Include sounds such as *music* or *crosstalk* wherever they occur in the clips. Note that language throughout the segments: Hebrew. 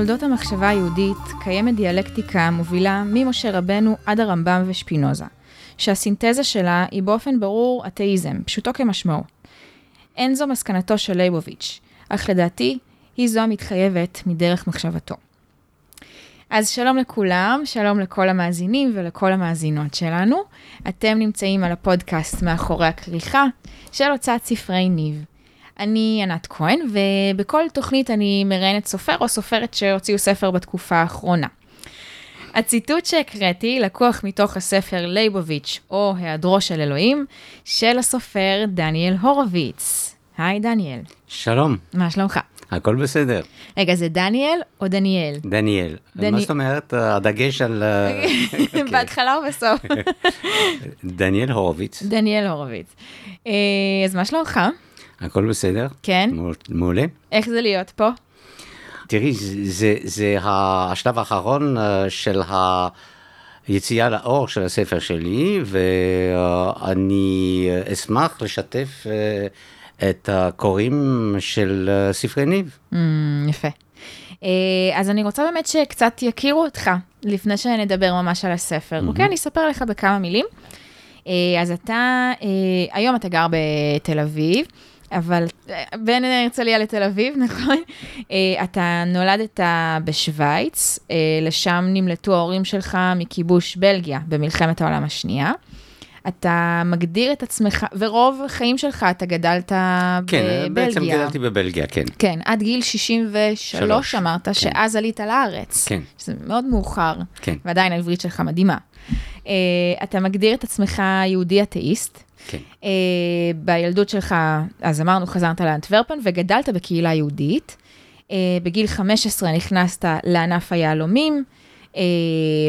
בתולדות המחשבה היהודית קיימת דיאלקטיקה המובילה ממשה רבנו עד הרמב"ם ושפינוזה, שהסינתזה שלה היא באופן ברור אתאיזם, פשוטו כמשמעו. אין זו מסקנתו של ליבוביץ', אך לדעתי היא זו המתחייבת מדרך מחשבתו. אז שלום לכולם, שלום לכל המאזינים ולכל המאזינות שלנו. אתם נמצאים על הפודקאסט מאחורי הכריכה של הוצאת ספרי ניב. אני ענת כהן, ובכל תוכנית אני מראיינת סופר או סופרת שהוציאו ספר בתקופה האחרונה. הציטוט שהקראתי לקוח מתוך הספר לייבוביץ' או היעדרו של אלוהים, של הסופר דניאל הורוביץ. היי דניאל. שלום. מה שלומך? הכל בסדר. רגע, זה דניאל או דניאל? דניאל. דני- מה זאת אומרת? הדגש על... אה, *laughs* אוקיי. בהתחלה ובסוף. *laughs* דניאל הורוביץ. דניאל הורוביץ. אה, אז מה שלומך? הכל בסדר? כן. מעול- מעולה. איך זה להיות פה? תראי, זה- זה- זה השלב האחרון אה, של היציאה לאור של הספר שלי, ואני אשמח לשתף אה, את הקוראים של אה, ספרי ניב. Mm, יפה. אז אני רוצה באמת שקצת יכירו אותך, לפני שנדבר ממש על הספר, אוקיי? אני אספר לך בכמה מילים. אז אתה, היום אתה גר בתל אביב, אבל אה, בין הרצליה לתל אביב, *laughs* נכון? אה, אתה נולדת בשוויץ, אה, לשם נמלטו ההורים שלך מכיבוש בלגיה במלחמת העולם השנייה. אתה מגדיר את עצמך, ורוב החיים שלך אתה גדלת כן, בבלגיה. בעצם גדלתי בבלגיה, כן. כן, עד גיל 63 שלוש, אמרת, כן. שאז עלית לארץ. כן. שזה מאוד מאוחר, כן. ועדיין העברית שלך מדהימה. אתה מגדיר את עצמך יהודי אתאיסט. כן. Uh, בילדות שלך, אז אמרנו, חזרת לאנטוורפן וגדלת בקהילה יהודית. Uh, בגיל 15 נכנסת לענף היהלומים. uh,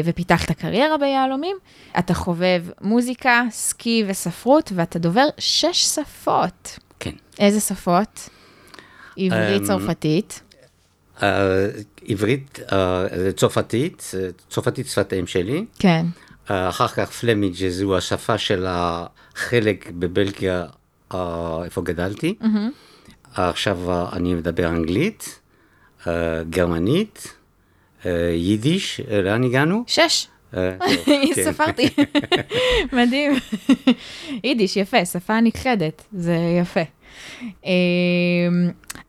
ופיתחת קריירה ביהלומים. אתה חובב מוזיקה, סקי וספרות, ואתה דובר שש שפות. כן. איזה שפות? עברית, אמ, צרפתית. אה, עברית, אה, צרפתית, אה, צרפתית שפת האם שלי. כן. אה, אחר כך פלמיג' זו השפה של החלק בבלגיה, אה, איפה גדלתי. עכשיו אה, אני מדבר אנגלית, גרמנית, יידיש, לאן הגענו? שש. כן. *laughs* ספרתי. *laughs* מדהים. *laughs* יידיש, יפה, שפה נכחדת, זה יפה. אמ,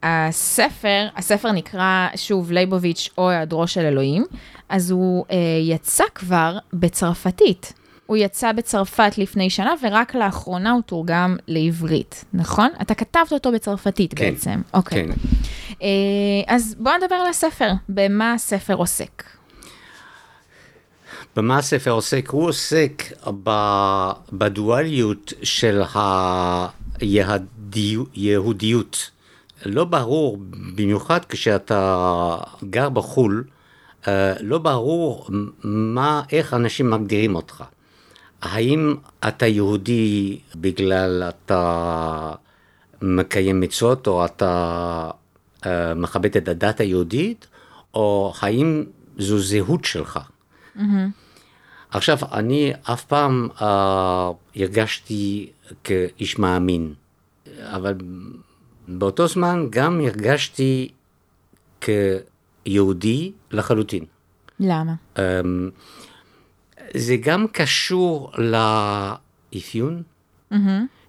הספר, הספר נקרא שוב לייבוביץ' או היעדרו של אלוהים, אז הוא אה, יצא כבר בצרפתית. הוא יצא בצרפת לפני שנה, ורק לאחרונה הוא תורגם לעברית, נכון? אתה כתבת אותו בצרפתית כן, בעצם. אוקיי. כן. אה, אז בוא נדבר על הספר, במה הספר עוסק. במה הספר עוסק? הוא עוסק בדואליות של היהודיות. לא ברור, במיוחד כשאתה גר בחו"ל, אה, לא ברור מה, איך אנשים מגדירים אותך. האם אתה יהודי בגלל אתה מקיים מצוות או אתה אה, מכבד את הדת היהודית, או האם זו זהות שלך? עכשיו, אני אף פעם אה, הרגשתי כאיש מאמין, אבל באותו זמן גם הרגשתי כיהודי לחלוטין. למה? אמ, זה גם קשור לאפיון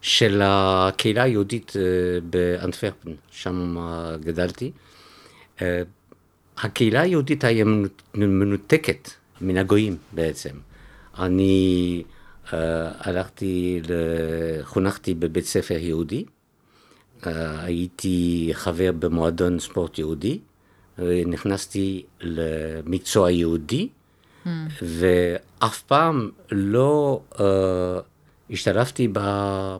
של הקהילה היהודית אה, באנטוורפן, שם אה, גדלתי. אה, הקהילה היהודית היה מנות- מנותקת מן הגויים בעצם. אני אה, הלכתי, ל- חונכתי בבית ספר יהודי, אה, הייתי חבר במועדון ספורט יהודי, ונכנסתי למקצוע יהודי, ואף פעם לא אה, השתלבתי ב, אה,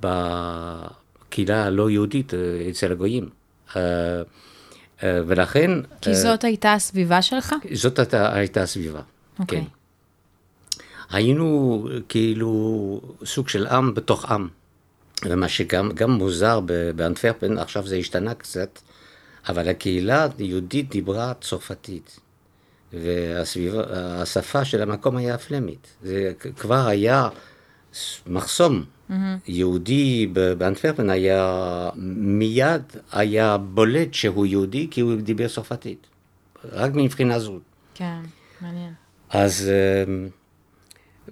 בקהילה הלא יהודית אצל הגויים. ולכן, כי זאת הייתה הסביבה שלך? זאת הייתה, הסביבה. אוקיי. כן. היינו כאילו סוג של עם בתוך עם. ומה שגם גם מוזר באנטוורפן, עכשיו זה השתנה קצת, אבל הקהילה היהודית דיברה צרפתית. והשפה של המקום היה פלמית. זה כבר היה מחסום יהודי ב- באנטוורפן היה, מיד היה בולט שהוא יהודי כי הוא דיבר צרפתית. רק מבחינה זו. כן, מעניין. אז, אמ,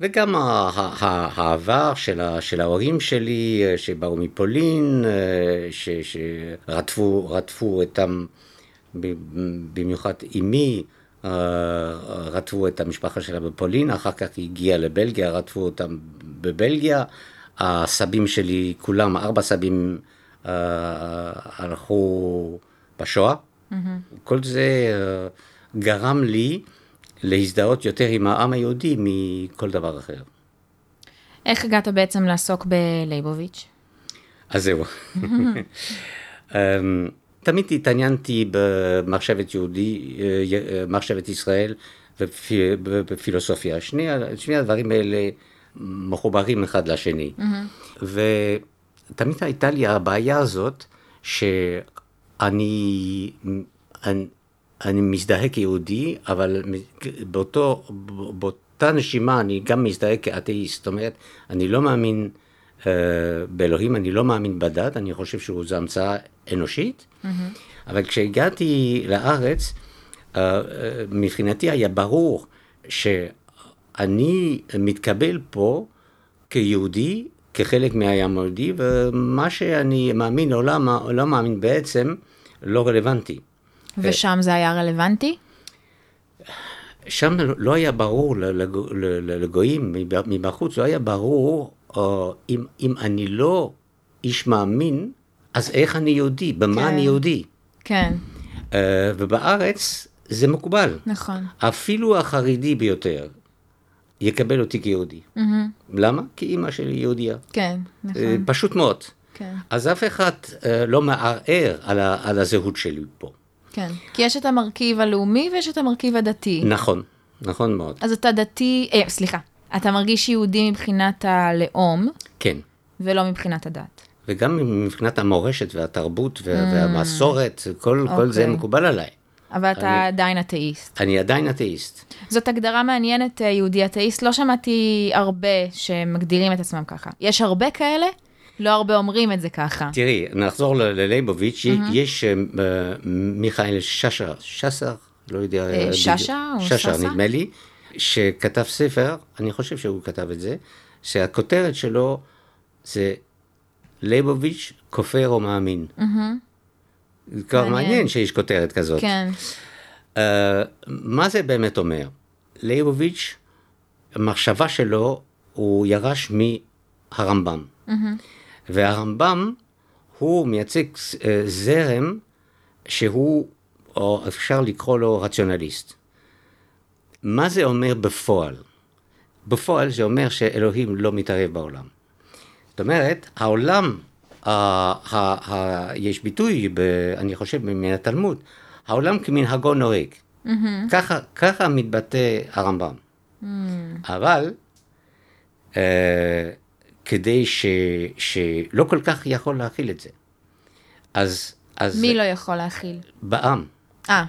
וגם העבר של, ה- של ההורים שלי, אה, שבאו מפולין, אה, ש- שרדפו רדפו אותם, במיוחד אמי, אה, רדפו את המשפחה שלה בפולין, אחר כך היא הגיעה לבלגיה, רדפו אותם בבלגיה. הסבים שלי, כולם, ארבע סבים, הלכו בשואה. כל זה גרם לי להזדהות יותר עם העם היהודי מכל דבר אחר. איך הגעת בעצם לעסוק בלייבוביץ'? אז זהו. אמ, תמיד התעניינתי במחשבת יהודי, אה, אה, מחשבת ישראל בפי- בפילוסופיה. שני, שני הדברים האלה מחוברים אחד לשני. ותמיד הייתה לי הבעיה הזאת, שאני אני, אני מזדהה כיהודי, אבל באותו, באותה נשימה אני גם מזדהה כאתאיסט. זאת אומרת, אני לא מאמין uh, באלוהים, אני לא מאמין בדת, אני חושב שזו המצאה אנושית. Mm-hmm. אבל כשהגעתי לארץ, uh, uh, מבחינתי היה ברור שאני מתקבל פה כיהודי, כחלק מהעם היהודי, ומה שאני מאמין או לא, לא מאמין בעצם, לא רלוונטי. ושם זה היה רלוונטי? שם לא היה ברור לגו, לגויים מבחוץ, לא היה ברור או, אם, אם אני לא איש מאמין, אז איך אני יהודי, במה כן. אני יהודי. כן, Uh, ובארץ זה מקובל. נכון. אפילו החרדי ביותר יקבל אותי כיהודי. Mm-hmm. למה? כי אימא שלי יהודייה. כן, נכון. פשוט מאוד. כן, אז אף אחד לא מערער על, ה, על הזהות שלי פה. כן. כי יש את המרכיב הלאומי ויש את המרכיב הדתי. נכון, נכון מאוד. אז אתה דתי, אה, סליחה, אתה מרגיש יהודי מבחינת הלאום, כן. ולא מבחינת הדת. וגם מבחינת המורשת והתרבות וה- והמסורת, כל, כל זה אוקיי. מקובל עליי. אבל אתה עדיין אתאיסט. אני עדיין אתאיסט. זאת הגדרה מעניינת, אה, יהודי אתאיסט. לא שמעתי הרבה שמגדירים את עצמם ככה. יש הרבה כאלה? לא הרבה אומרים את זה ככה. תראי, נחזור ל- ללייבוביץ', יש אה, מיכאל ששר, ששר, לא יודע. אה. ששה או ששר, שסה? נדמה לי, שכתב ספר, אני חושב שהוא כתב את זה, שהכותרת שלו זה לייבוביץ' כופר או מאמין. זה כבר מעניין. מעניין שיש כותרת כזאת. כן, Uh, מה זה באמת אומר? לייבוביץ', המחשבה שלו, הוא ירש מהרמב"ם. והרמב"ם, הוא מייצג uh, זרם שהוא, או אפשר לקרוא לו רציונליסט. מה זה אומר בפועל? בפועל זה אומר שאלוהים לא מתערב בעולם. זאת אומרת, העולם, ה, ה, ה, יש ביטוי, ב, אני חושב, מן התלמוד, העולם כמנהגו נוהג. Mm-hmm. ככה, ככה מתבטא הרמב"ם. Mm. אבל אה, כדי ש, שלא כל כך יכול להכיל את זה. אז, אז מי לא יכול להכיל? בעם. אה,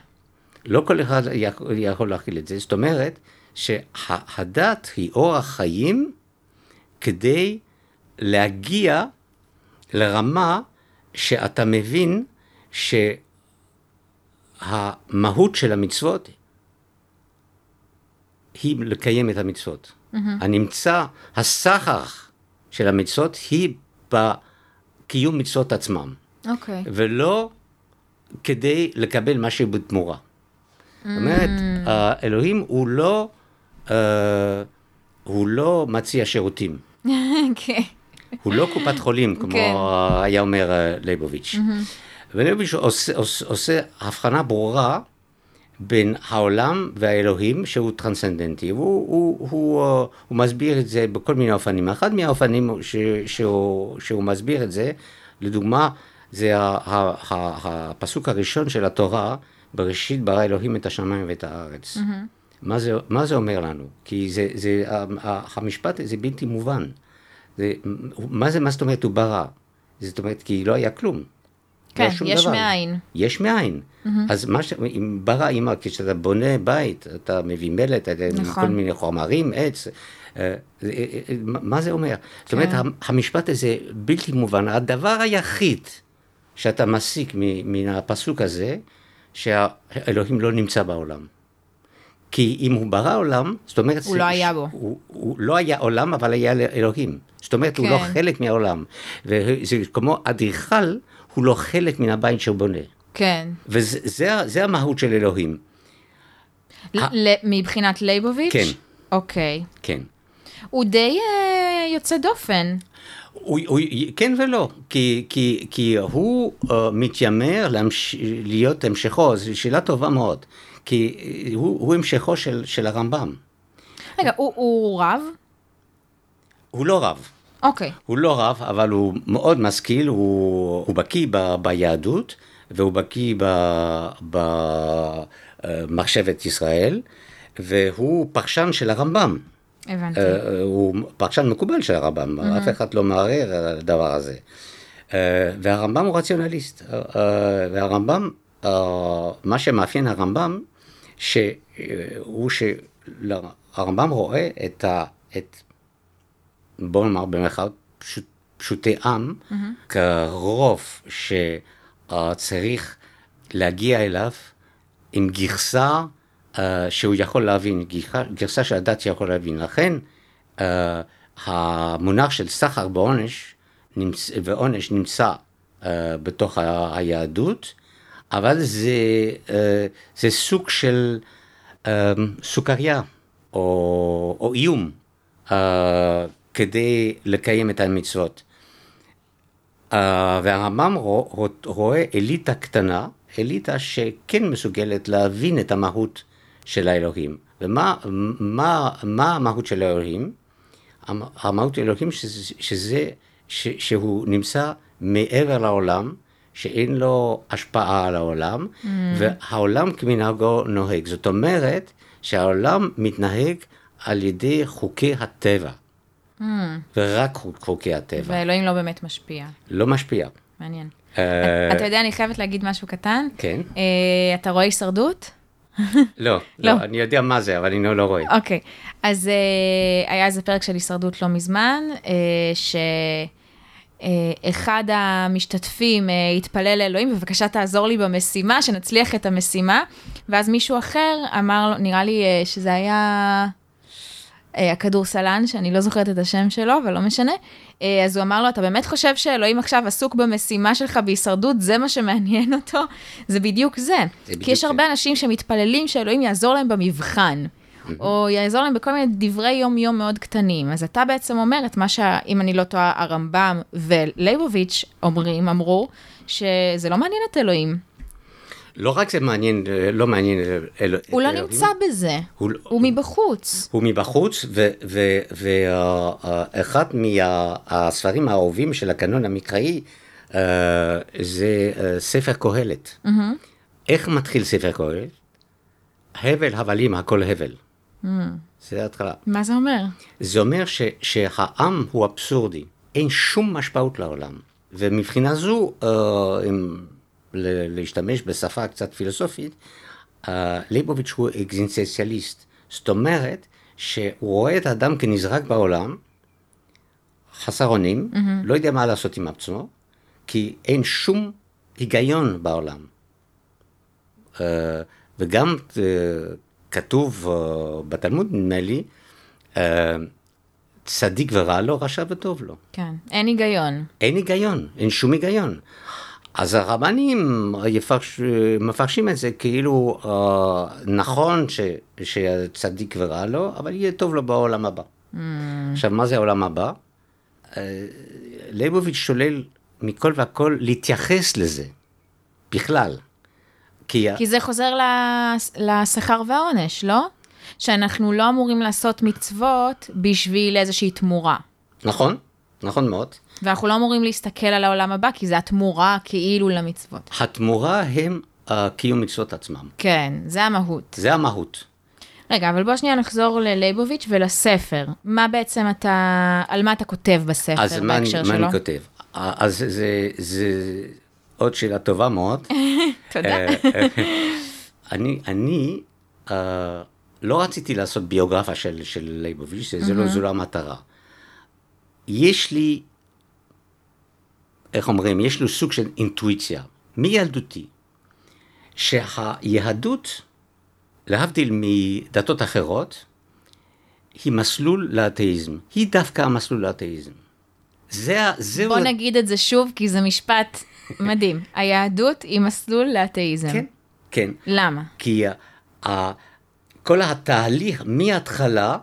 לא כל אחד יכול- יכול להכיל את זה. זאת אומרת שהדת היא אורח חיים כדי להגיע לרמה שאתה מבין שהמהות של המצוות היא לקיים את המצוות. Mm-hmm. הנמצא, הסחר של המצוות היא בקיום מצוות עצמם. אוקיי. ולא כדי לקבל משהו בתמורה. זאת אומרת, האלוהים הוא לא, אה, הוא לא מציע שירותים, *laughs* כן. הוא לא קופת חולים, כמו כן. היה אומר אה, לייבוביץ'. ולייבוביץ' עושה, עושה, עושה הבחנה ברורה בין העולם והאלוהים שהוא טרנסצנדנטי. הוא, הוא, הוא, אה, הוא מסביר את זה בכל מיני אופנים. אחד מהאופנים ש, שהוא, שהוא מסביר את זה, לדוגמה, זה ה- ה- ה- הפסוק הראשון של התורה, בראשית ברא אלוהים את השמיים ואת הארץ. מה, זה, מה זה אומר לנו? כי זה, זה, ה- ה- המשפט הזה בלתי מובן. זה, מה זה, מה זאת אומרת הוא ברא? זאת אומרת, כי לא היה כלום. כן, לא יש דבר. מאין. יש מאין. אז מה ש... אם ברא אימא, כשאתה בונה בית, אתה מביא מלט, נכון. כל מיני חומרים, עץ, אה, אה, אה, מה זה אומר? זאת אומרת, כן. המשפט הזה בלתי מובן. הדבר היחיד שאתה מסיק מן הפסוק הזה, שהאלוהים לא נמצא בעולם. כי אם הוא ברא עולם, זאת אומרת... הוא זה- לא היה בו. הוא, הוא לא היה עולם, אבל היה אלוהים. זאת אומרת, הוא לא כן. חלק מהעולם. וזה כמו אדריכל, הוא לא חלק מן הבית שהוא בונה. כן. וזה זה, ה- זה המהות של אלוהים. ל- ל- מבחינת לייבוביץ'? כן. אוקיי. כן. הוא די אה, יוצא דופן. הוא, הוא, כן ולא, כי, כי, כי הוא uh, מתיימר להמש, להיות המשכו, זו שאלה טובה מאוד, כי אה, הוא, הוא המשכו של, של הרמב"ם. רגע, הוא- הוא רב? הוא לא רב, אוקיי. הוא לא רב, אבל הוא מאוד משכיל, הוא, הוא בקיא ב, ביהדות, והוא בקיא במחשבת ישראל, והוא פרשן של הרמב"ם. הבנתי. אה, הוא פרשן מקובל של הרמב"ם, אף אחד לא מערער על הדבר הזה. אה, והרמב"ם הוא רציונליסט. אה, אה, והרמב"ם, אה, מה שמאפיין הרמב"ם, שהוא שהרמב"ם רואה את, ה, את בוא נאמר במרכאות פשוט, פשוטי עם, כרוב שצריך להגיע אליו עם גרסה uh, שהוא יכול להבין, גרסה שהדת יכול להבין. לכן uh, המונח של סחר בעונש נמצ, ועונש נמצא uh, בתוך ה- היהדות, אבל זה, uh, זה סוג של uh, סוכריה או, או איום uh, כדי לקיים את המצוות. Uh, והרמב"ם רוא- רואה אליטה קטנה, אליטה שכן מסוגלת להבין את המהות של האלוהים. ומה מה, מה המהות של האלוהים? המ- המהות של האלוהים שזה, שזה ש, שהוא נמצא מעבר לעולם, שאין לו השפעה על העולם, mm. והעולם כמנהגו נוהג. זאת אומרת שהעולם מתנהג על ידי חוקי הטבע, mm. ורק חוק- חוקי הטבע, ואלוהים לא באמת משפיע. לא משפיע. מעניין. אה, אתה יודע, אני חייבת להגיד משהו קטן. כן. אה, אתה רואה הישרדות? *laughs* לא, לא. לא, אני יודע מה זה, אבל אני לא, לא רואה. אוקיי, אז אה, היה איזה פרק של הישרדות לא מזמן, אה, שאחד המשתתפים התפלל לאלוהים, בבקשה תעזור לי במשימה, שנצליח את המשימה, ואז מישהו אחר אמר לו, נראה לי שזה היה הכדורסלן, שאני לא זוכרת את השם שלו, אבל לא משנה, אה, אז הוא אמר לו, אתה באמת חושב שאלוהים עכשיו עסוק במשימה שלך בהישרדות, זה מה שמעניין אותו? זה בדיוק זה. בדיוק כי יש זה. הרבה אנשים שמתפללים שאלוהים יעזור להם במבחן. או יעזור להם בכל מיני דברי יום-יום מאוד קטנים. אז אתה בעצם אומר את מה שאם אני לא טועה, הרמב"ם ולייבוביץ' אומרים, אמרו, שזה לא מעניין את אלוהים. לא רק זה מעניין, אה, לא מעניין אל, אל, הוא לא אלוהים, נמצא בזה, הוא, הוא מבחוץ. הוא מבחוץ, ואחד מהספרים האהובים של הקנון המקראי אה, זה אה, ספר קהלת. איך מתחיל ספר קהלת? הבל הבלים הכל הבל. זה ההתחלה. מה זה אומר? זה אומר ש, שהעם הוא אבסורדי, אין שום משמעות לעולם. ומבחינה זו, אה, אם ל- להשתמש בשפה קצת פילוסופית, אה, ליבוביץ' הוא אקזיסטנציאליסט. זאת אומרת שהוא רואה את האדם כנזרק בעולם, חסר אונים, mm-hmm. לא יודע מה לעשות עם עצמו, כי אין שום היגיון בעולם. אה, וגם אה, כתוב בתלמוד, נדמה לי, צדיק ורע לו, רשע וטוב לו. כן, אין היגיון. אין היגיון, אין שום היגיון. אז הרבנים יפרש, מפרשים את זה כאילו אה, נכון ש, שצדיק ורע לו, אבל יהיה טוב לו בעולם הבא. Mm. עכשיו, מה זה העולם הבא? אה, ליבוביץ' שולל מכל והכל להתייחס לזה, בכלל. כי, כי זה חוזר לשכר והעונש, לא? שאנחנו לא אמורים לעשות מצוות בשביל איזושהי תמורה. נכון, נכון מאוד. ואנחנו לא אמורים להסתכל על העולם הבא, כי זה התמורה כאילו למצוות. התמורה הם uh, קיום מצוות עצמם. כן, זה המהות. זה המהות. רגע, אבל בוא שנייה נחזור ללייבוביץ' ולספר. מה בעצם אתה, על מה אתה כותב בספר אז מה, בהקשר מה שלו? אני כותב? אז זה, זה, עוד שאלה טובה מאוד. *laughs* תודה. אה, אה, אני, אני אה, לא רציתי לעשות ביוגרפיה של, של ליבוביץ', זה לא, זו לא המטרה. יש לי, איך אומרים, יש לי סוג של אינטואיציה, מילדותי, שהיהדות, להבדיל מדתות אחרות, היא מסלול לאתאיזם. היא דווקא המסלול לאתאיזם. זה, ה- זהו... בוא נגיד את זה שוב, כי זה משפט *laughs* מדהים. היהדות היא מסלול לאתאיזם. כן, כן. למה? כי ה- ה- כל התהליך מההתחלה,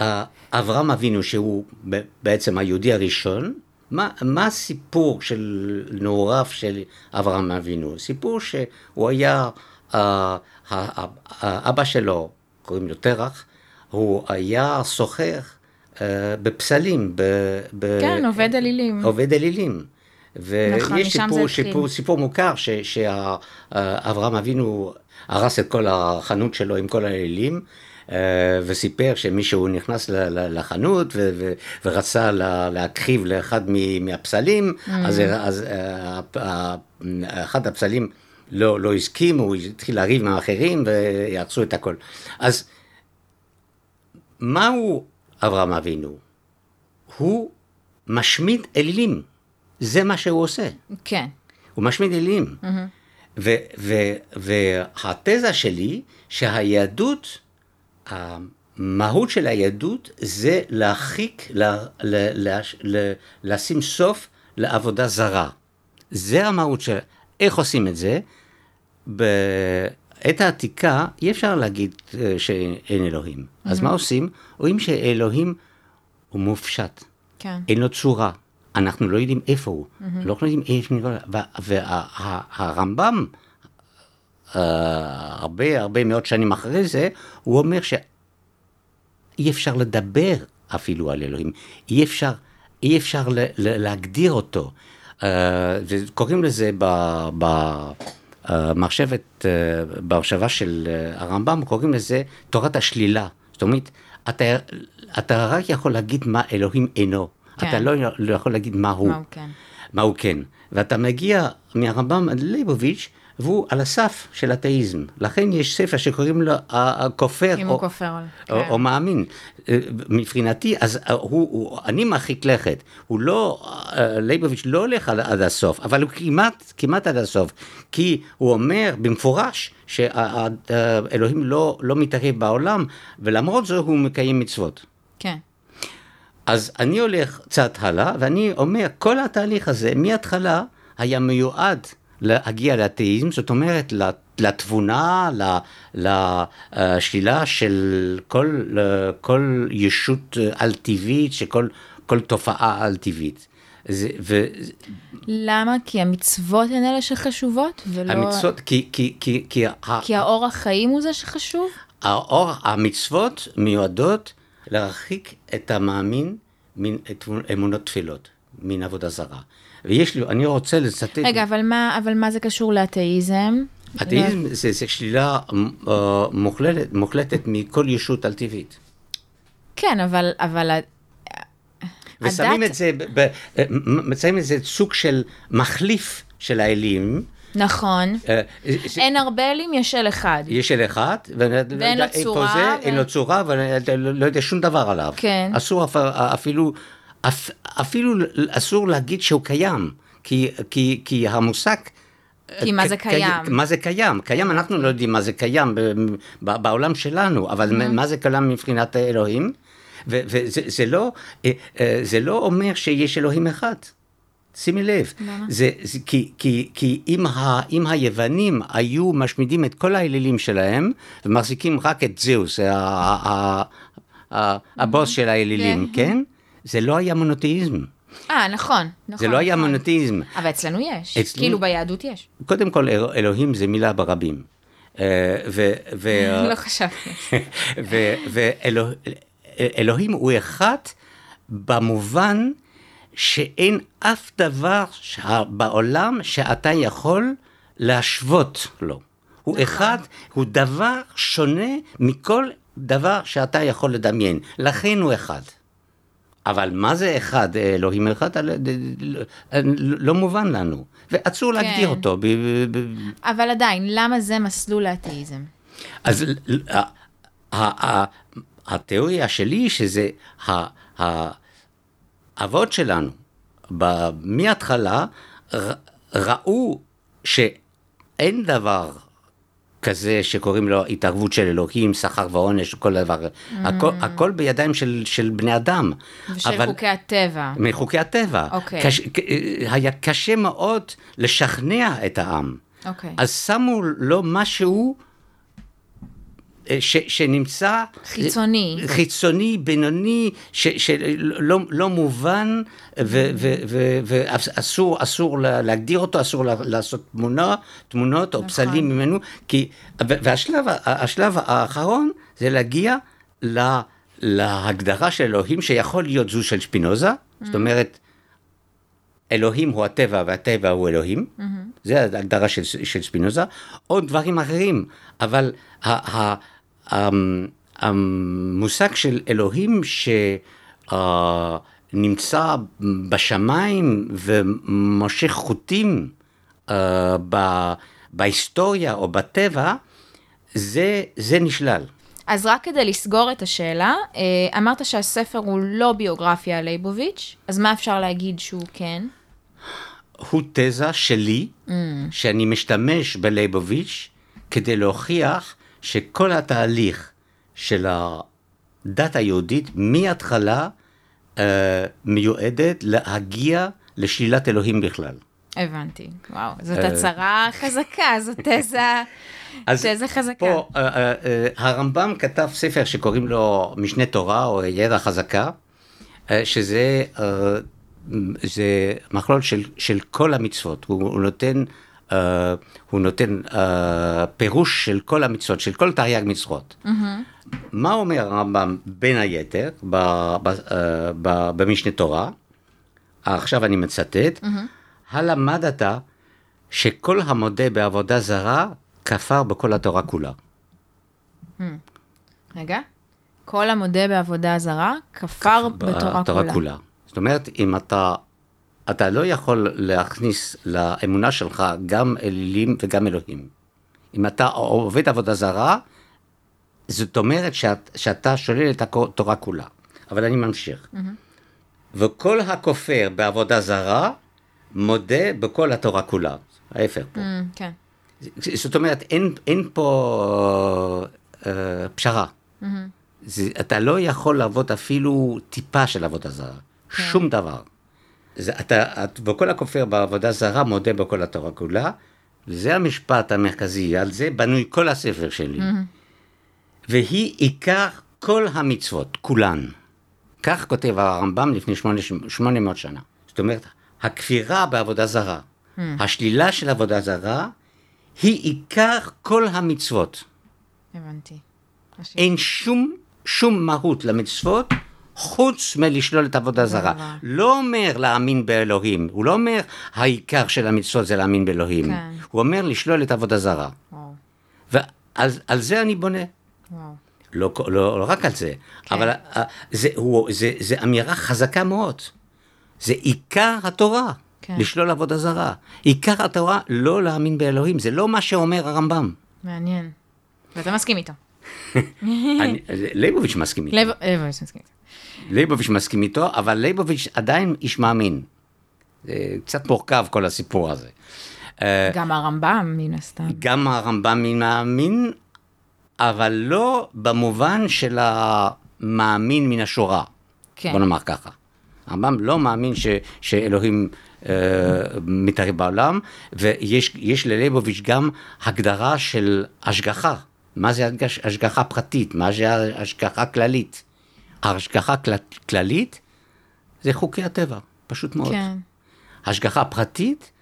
מאברהם אבינו, שהוא בעצם היהודי הראשון, מה, מה הסיפור של נעוריו של אברהם אבינו? סיפור שהוא היה, uh, האבא שלו, קוראים לו תרח, הוא היה סוחר uh, בפסלים. ב, ב, כן, עובד אלילים. עובד אלילים. נכון, ויש זה סיפור. סיפור, סיפור מוכר שאברהם אבינו הרס את כל החנות שלו עם כל האלילים. אה, וסיפר שמישהו נכנס לחנות ו- ו- ורצה לה- להקריב לאחד מהפסלים, Mm. אז, אז אה, אחד הפסלים לא, לא הסכים, הוא התחיל לריב עם האחרים ויעצרו את הכל. אז מהו אברהם אבינו? הוא משמיד אלילים, זה מה שהוא עושה. כן. הוא משמיד אלילים. ו- ו- והתזה שלי שהיהדות, המהות של היהדות זה להרחיק, ל- ל- ל- ל- לשים סוף לעבודה זרה. זה המהות של... איך עושים את זה? בעת העתיקה אי אפשר להגיד אה, שאין אלוהים. אז מה עושים? רואים שאלוהים הוא מופשט. כן. אין לו צורה. אנחנו לא יודעים איפה הוא, לא יודעים איפה הוא, והרמב"ם, הרבה הרבה מאוד שנים אחרי זה, הוא אומר שאי אפשר לדבר אפילו על אלוהים, אי אפשר, אי אפשר ל- ל- להגדיר אותו. אה, וקוראים לזה ב- ב- אה, מחשבת, אה, במחשבה של הרמב"ם, קוראים לזה תורת השלילה. זאת אומרת, אתה, אתה רק יכול להגיד מה אלוהים אינו. כן. אתה לא, לא יכול להגיד מה הוא. מה הוא כן. מה הוא כן. ואתה מגיע מהרמב"ם ליבוביץ', והוא על הסף של אתאיזם. לכן יש ספר שקוראים לו הכופר. אם או, הוא כופר. או, כן. או מאמין. אה, מבחינתי, אז אה, הוא, הוא, אני מרחיק לכת. הוא לא, אה, ליבוביץ' לא הולך עד, עד הסוף, אבל הוא כמעט, כמעט עד הסוף. כי הוא אומר במפורש שאלוהים לא, לא מתערב בעולם, ולמרות זאת הוא מקיים מצוות. כן. אז אני הולך קצת הלאה, ואני אומר, כל התהליך הזה מההתחלה היה מיועד להגיע לאתאיזם, זאת אומרת לתבונה, לשלילה של כל, כל ישות על-טבעית, שכל כל תופעה על-טבעית. זה- ו- למה? כי המצוות הן אלה שחשובות, ולא... המצוות, כי, כי, כי, כי, ה- כי האורח חיים הוא זה שחשוב? האור, המצוות מיועדות להרחיק את המאמין מן אמונות תפילות, מן עבודה זרה. ויש לי, אני רוצה לצטט... רגע, אבל מה, אבל מה זה קשור לאתאיזם? אתאיזם זה, זה שלילה אה, מוחלטת, מוחלטת מכל ישות על טבעית. כן, אבל... אבל ושמים הדת- את זה, ב, ב, מ- שמים את זה סוג של מחליף של האלים. נכון. אה, ש- אין הרבה אלים, יש אל אחד. יש אל אחד, לא ואין לו צורה, אין לו צורה, ואני לא- לא יודע שום דבר עליו. כן. אסור אפ- אפילו, אפ- אפילו אסור להגיד שהוא קיים, כי, כי, כי המושג... כי מה זה קיים? מה זה קיים? קיים, אנחנו לא יודעים מה זה קיים ב- ב- בעולם שלנו, אבל Mm-hmm. מה זה קיים מבחינת האלוהים? ו- וזה זה לא, אה, אה, זה לא אומר שיש אלוהים אחד. שימי לב, למה? זה, זה כי, כי, כי אם, ה, אם היוונים היו משמידים את כל האלילים שלהם ומחזיקים רק את זהוס, הבוס של האלילים, כן? זה לא היה מונותאיזם. אה, נכון. נכון זה לא היה נכון. מונותאיזם. אבל אצלנו יש. אצלנו- כאילו ביהדות יש. קודם כל, אל- אלוהים זה מילה ברבים. אה, ו- ו- *laughs* לא חשבתי. *laughs* ואלוהים הוא אחד במובן שאין אף דבר בעולם שאתה יכול להשוות לו. הוא אחד, הוא דבר שונה מכל דבר שאתה יכול לדמיין. לכן הוא אחד. אבל מה זה אחד, אלוהים אחד, לא, לא מובן לנו, ואסור כן. להגדיר אותו. אבל עדיין, למה זה מסלול לאתאיזם? אז התיאוריה שלי שזה האבות שלנו, מההתחלה ראו שאין דבר כזה שקוראים לו התערבות של אלוהים, שכר ועונש, כל דבר. Mm. הכל, הכל בידיים של, של בני אדם. ושל אבל, חוקי הטבע. מחוקי הטבע. אוקיי. קש, היה קשה מאוד לשכנע את העם. אוקיי. אז שמו לו משהו ש, שנמצא... חיצוני. חיצוני, בינוני, שלא לא מובן, ואסור אסור להגדיר אותו, אסור לעשות תמונה, תמונות או נכון. פסלים ממנו, כי, והשלב האחרון זה להגיע לה, להגדרה של אלוהים, שיכול להיות זו של שפינוזה, זאת אומרת, אלוהים הוא הטבע והטבע הוא אלוהים, mm-hmm. זה ההגדרה של, של ספינוזה, או דברים אחרים, אבל ה, ה, המושג של אלוהים שנמצא בשמיים ומושך חוטים אה, בהיסטוריה או בטבע, זה, זה נשלל. אז רק כדי לסגור את השאלה, אה, אמרת שהספר הוא לא ביוגרפיה על ליבוביץ', אז מה אפשר להגיד שהוא כן? הוא תזה שלי, mm. שאני משתמש בליבוביץ' כדי להוכיח שכל התהליך של הדת היהודית מההתחלה אה, מיועדת להגיע לשלילת אלוהים בכלל. הבנתי, וואו, זאת אה, הצהרה חזקה, זאת *laughs* תזה, תזה חזקה. פה אה, אה, אה, הרמב"ם כתב ספר שקוראים לו משנה תורה או ידע חזקה, אה, שזה אה, זה מכלול של, של כל המצוות, הוא, הוא נותן הוא נותן uh, פירוש של כל המצוות, של כל תרי"ג מצוות. Mm-hmm. מה אומר הרמב"ם בין היתר ב, ב, uh, ב, במשנה תורה? עכשיו אני מצטט, mm-hmm. הלמדת שכל המודה בעבודה זרה כפר בכל התורה כולה. Mm. רגע, כל המודה בעבודה זרה כפר בתורה כולה. כולה. זאת אומרת, אם אתה אתה לא יכול להכניס לאמונה שלך גם אלילים וגם אלוהים. אם אתה עובד עבודה זרה, זאת אומרת שאת, שאתה שולל את התורה כולה. אבל אני ממשיך. Mm-hmm. וכל הכופר בעבודה זרה, מודה בכל התורה כולה. ההפך פה. Mm, כן. זאת אומרת, אין, אין פה אה, פשרה. Mm-hmm. זה, אתה לא יכול לעבוד אפילו טיפה של עבודה זרה. כן. שום דבר. זה, אתה, את, וכל הכופר בעבודה זרה מודה בכל התורה כולה, וזה המשפט המרכזי, על זה בנוי כל הספר שלי. Mm-hmm. והיא עיקר כל המצוות, כולן. כך כותב הרמב"ם לפני 800 שנה. זאת אומרת, הכפירה בעבודה זרה, mm. השלילה של עבודה זרה, היא עיקר כל המצוות. הבנתי. אין שום, שום מהות למצוות חוץ מלשלול את עבודה זרה. לא אומר להאמין באלוהים, הוא לא אומר העיקר של המצוות זה להאמין באלוהים, כן. הוא אומר לשלול את עבודה זרה. ועל זה אני בונה. לא, לא, לא רק על זה, כן. אבל אה, זה, הוא, זה, זה אמירה חזקה מאוד. זה עיקר התורה, כן. לשלול עבודה זרה. עיקר התורה לא להאמין באלוהים, זה לא מה שאומר הרמב"ם. מעניין. ואתה מסכים איתו. *laughs* ליבוביץ' מסכים איתו. ליבוביץ' מסכים איתו. ליבוביץ' מסכים איתו, אבל ליבוביץ' עדיין איש מאמין. קצת מורכב כל הסיפור הזה. אה, גם הרמב"ם מן הסתם. גם הרמב"ם מאמין, אבל לא במובן של המאמין מן השורה. כן. בוא נאמר ככה. הרמב"ם לא מאמין ש, שאלוהים אה, מתערב בעולם, ויש לליבוביץ' גם הגדרה של השגחה. מה זה השגחה פרטית? מה זה השגחה כללית? ההשגחה כללית זה חוקי הטבע, פשוט מאוד. כן. השגחה פרטית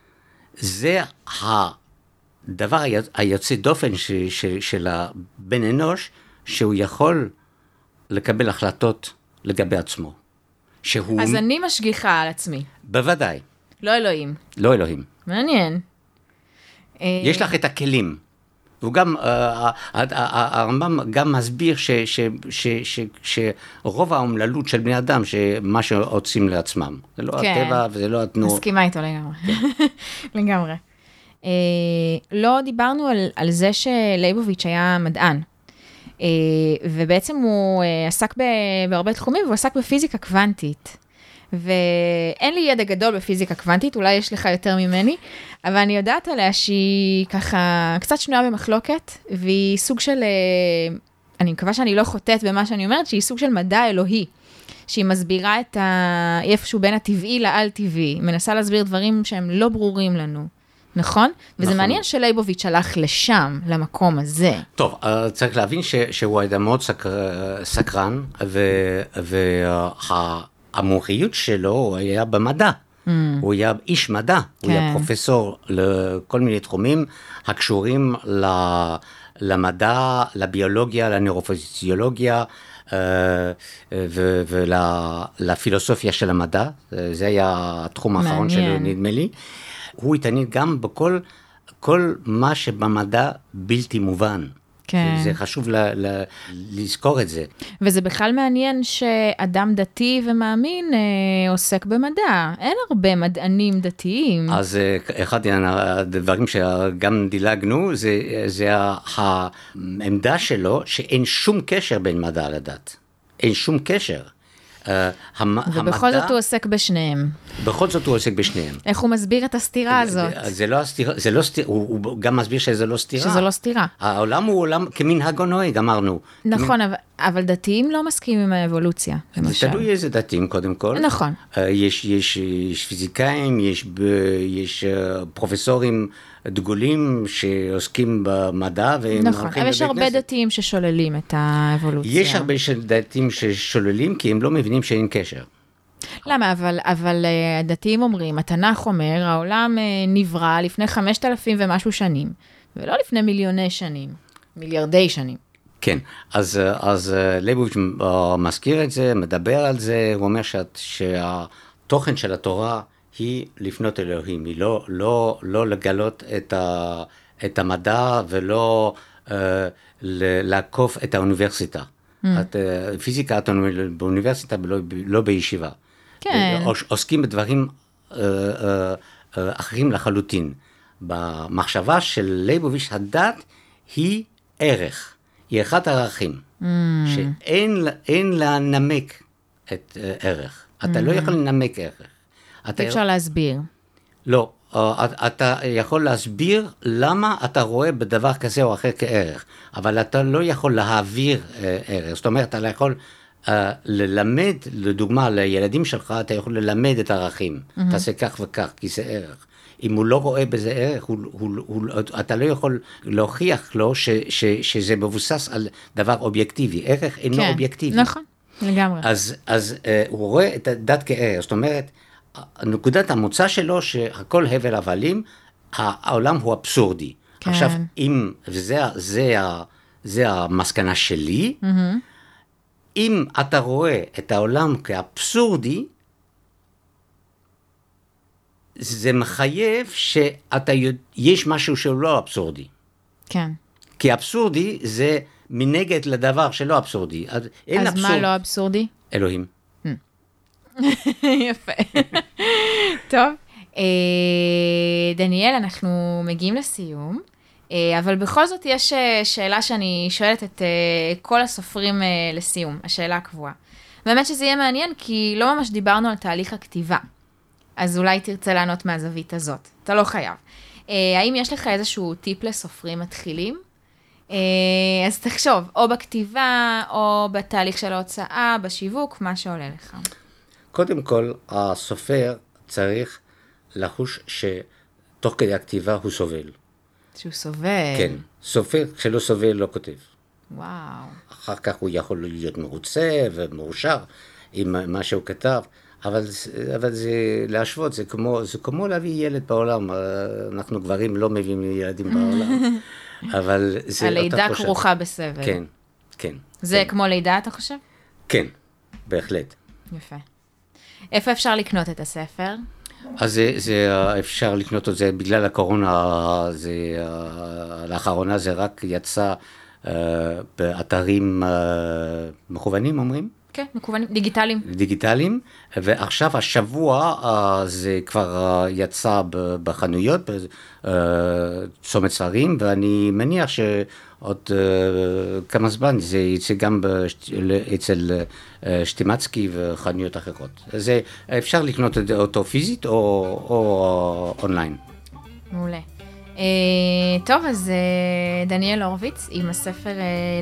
זה הדבר היוצא דופן ש, ש, של הבן אנוש, שהוא יכול לקבל החלטות לגבי עצמו. שהוא... אז אני משגיחה על עצמי. בוודאי. לא אלוהים. לא אלוהים. מעניין. יש לך את הכלים. והוא גם, אה, הרמב"ם גם מסביר שרוב האומללות של בני אדם, שמה שעושים לעצמם. זה לא כן. הטבע וזה לא התנועה. מסכימה איתו לגמרי. כן. *laughs* לגמרי. אה, לא דיברנו על, על זה שלייבוביץ' היה מדען. אה, ובעצם הוא עסק בהרבה תחומים, והוא עסק בפיזיקה קוונטית. ואין לי ידע גדול בפיזיקה קוונטית, אולי יש לך יותר ממני, אבל אני יודעת עליה שהיא ככה קצת שנויה במחלוקת, והיא סוג של, אה, אני מקווה שאני לא חוטאת במה שאני אומרת, שהיא סוג של מדע אלוהי. שהיא מסבירה את ה... איפשהו בין הטבעי לאל-טבעי, מנסה להסביר דברים שהם לא ברורים לנו. נכון? וזה נכון. מעניין שלייבוביץ' הלך לשם, למקום הזה. טוב, uh, צריך להבין ש, שהוא היה מאוד סקר, סקרן, והמומחיות שלו היה במדע. Mm. הוא היה איש מדע, כן. הוא היה כן. פרופסור לכל מיני תחומים הקשורים ל, למדע, לביולוגיה, לנאורופוזיציולוגיה. uh, ולפילוסופיה של המדע, זה היה התחום האחרון שלו נדמה לי. הוא התעניין גם בכל כל מה שבמדע בלתי מובן. כן. זה חשוב ל, ל, לזכור את זה. וזה בכלל מעניין שאדם דתי ומאמין אה, עוסק במדע. אין הרבה מדענים דתיים. אז אה, אחד הדברים שגם דילגנו, זה, זה העמדה שלו שאין שום קשר בין מדע לדת. אין שום קשר. אה, ובכל המדע, זאת הוא עוסק בשניהם. בכל זאת הוא עוסק בשניהם. איך הוא מסביר את הסתירה הזאת? זה, זה לא הסתירה, זה לא סתירה, הוא, גם מסביר שזה לא סתירה. שזה לא סתירה. העולם הוא עולם כמנהגו נוהג, אמרנו. נכון, אבל, דתיים לא מסכימים עם האבולוציה, למשל. תלוי איזה דתיים, קודם כל. נכון. אה, יש, פיזיקאים, יש, יש אה, פרופסורים. דגולים שעוסקים במדע והם נכון, הולכים אבל יש הרבה כנסת. דתיים ששוללים את האבולוציה. יש הרבה דתיים ששוללים כי הם לא מבינים שאין קשר. למה? אבל, אבל אה, הדתיים אומרים, התנ"ך אומר, העולם אה, נברא לפני 5,000 ומשהו שנים, ולא לפני מיליוני שנים, מיליארדי שנים. כן, אז, אה, אז ליבוביץ' מזכיר את זה, מדבר על זה, הוא אומר שאת, שהתוכן של התורה היא לפנות אלוהים, היא לא, לא, לא לגלות את, ה, את המדע ולא uh, לעקוף את האוניברסיטה. Mm. את, uh, פיזיקה את באוניברסיטה ולא לא בישיבה. כן. עוסקים בדברים uh, uh, uh, אחרים לחלוטין. במחשבה של ליבוביץ' הדת היא ערך, היא אחד הערכים, mm. שאין לנמק את uh, ערך. אתה mm. לא יכול לנמק ערך. אי אפשר להסביר. לא, אה, אתה יכול להסביר למה אתה רואה בדבר כזה או אחר כערך, אבל אתה לא יכול להעביר אה, ערך. זאת אומרת, אתה לא יכול uh, ללמד, לדוגמה, לילדים שלך, אתה יכול ללמד את הערכים. Mm-hmm. תעשה כך וכך, כי זה ערך. אם הוא לא רואה בזה ערך, הוא, הוא, הוא, אתה לא יכול להוכיח לו ש, ש, שזה מבוסס על דבר אובייקטיבי. ערך אינו כן, אובייקטיבי. נכון, לגמרי. אז, אז uh, הוא רואה את הדת כערך, זאת אומרת, נקודת המוצא שלו שהכל הבל הבלים, העולם הוא אבסורדי. כן. עכשיו, אם, וזה זה, זה המסקנה שלי, mm-hmm. אם אתה רואה את העולם כאבסורדי, זה מחייב שאתה, יש משהו שהוא לא אבסורדי. כן. כי אבסורדי זה מנגד לדבר שלא אבסורדי. אז, אז אבסורד... מה לא אבסורדי? אלוהים. *laughs* יפה. טוב, אה, דניאל, אנחנו מגיעים לסיום, אה, אבל בכל זאת יש אה, שאלה שאני שואלת את כל הסופרים לסיום, השאלה הקבועה. באמת שזה יהיה מעניין, כי לא ממש דיברנו על תהליך הכתיבה. אז אולי תרצה לענות מהזווית הזאת. אתה לא חייב. האם יש לך איזשהו טיפ לסופרים מתחילים? אז תחשוב, או בכתיבה, או בתהליך של ההוצאה, בשיווק, מה שעולה לך. קודם כל, הסופר צריך לחוש שתוך כדי הכתיבה הוא סובל. שהוא סובל. כן, סופר שלא סובל לא כותב. וואו. אחר כך הוא יכול להיות מרוצה ומאושר עם מה שהוא כתב, אבל, אבל זה להשוות, זה כמו, זה כמו להביא ילד בעולם, אנחנו גברים לא מביאים ילדים בעולם, *laughs* אבל זה... הלידה כרוכה בסבל. כן, כן. זה כן. כמו לידה, אתה חושב? כן, בהחלט. יפה. איפה אפשר לקנות את הספר? אז זה, זה אפשר לקנות את זה בגלל הקורונה, זה, לאחרונה זה רק יצא באתרים מכוונים, אומרים? כן, מקוונים, דיגיטליים. דיגיטליים, ועכשיו השבוע uh, זה כבר uh, יצא בחנויות, בצומת uh, שרים, ואני מניח שעוד עוד אה, כמה זמן, זה יצא גם אצל אה, שטימצקי וחנויות אחרות. זה אה, אפשר לקנות אותו פיזית או אונליין. מעולה. טוב, אז דניאל הורוביץ עם הספר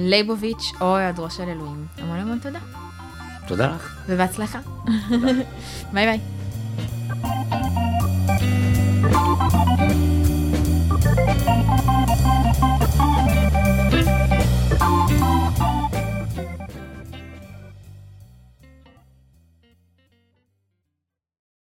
לייבוביץ' או היעדרו של אלוהים. המון המון תודה. תודה לך. ובהצלחה. ביי ביי.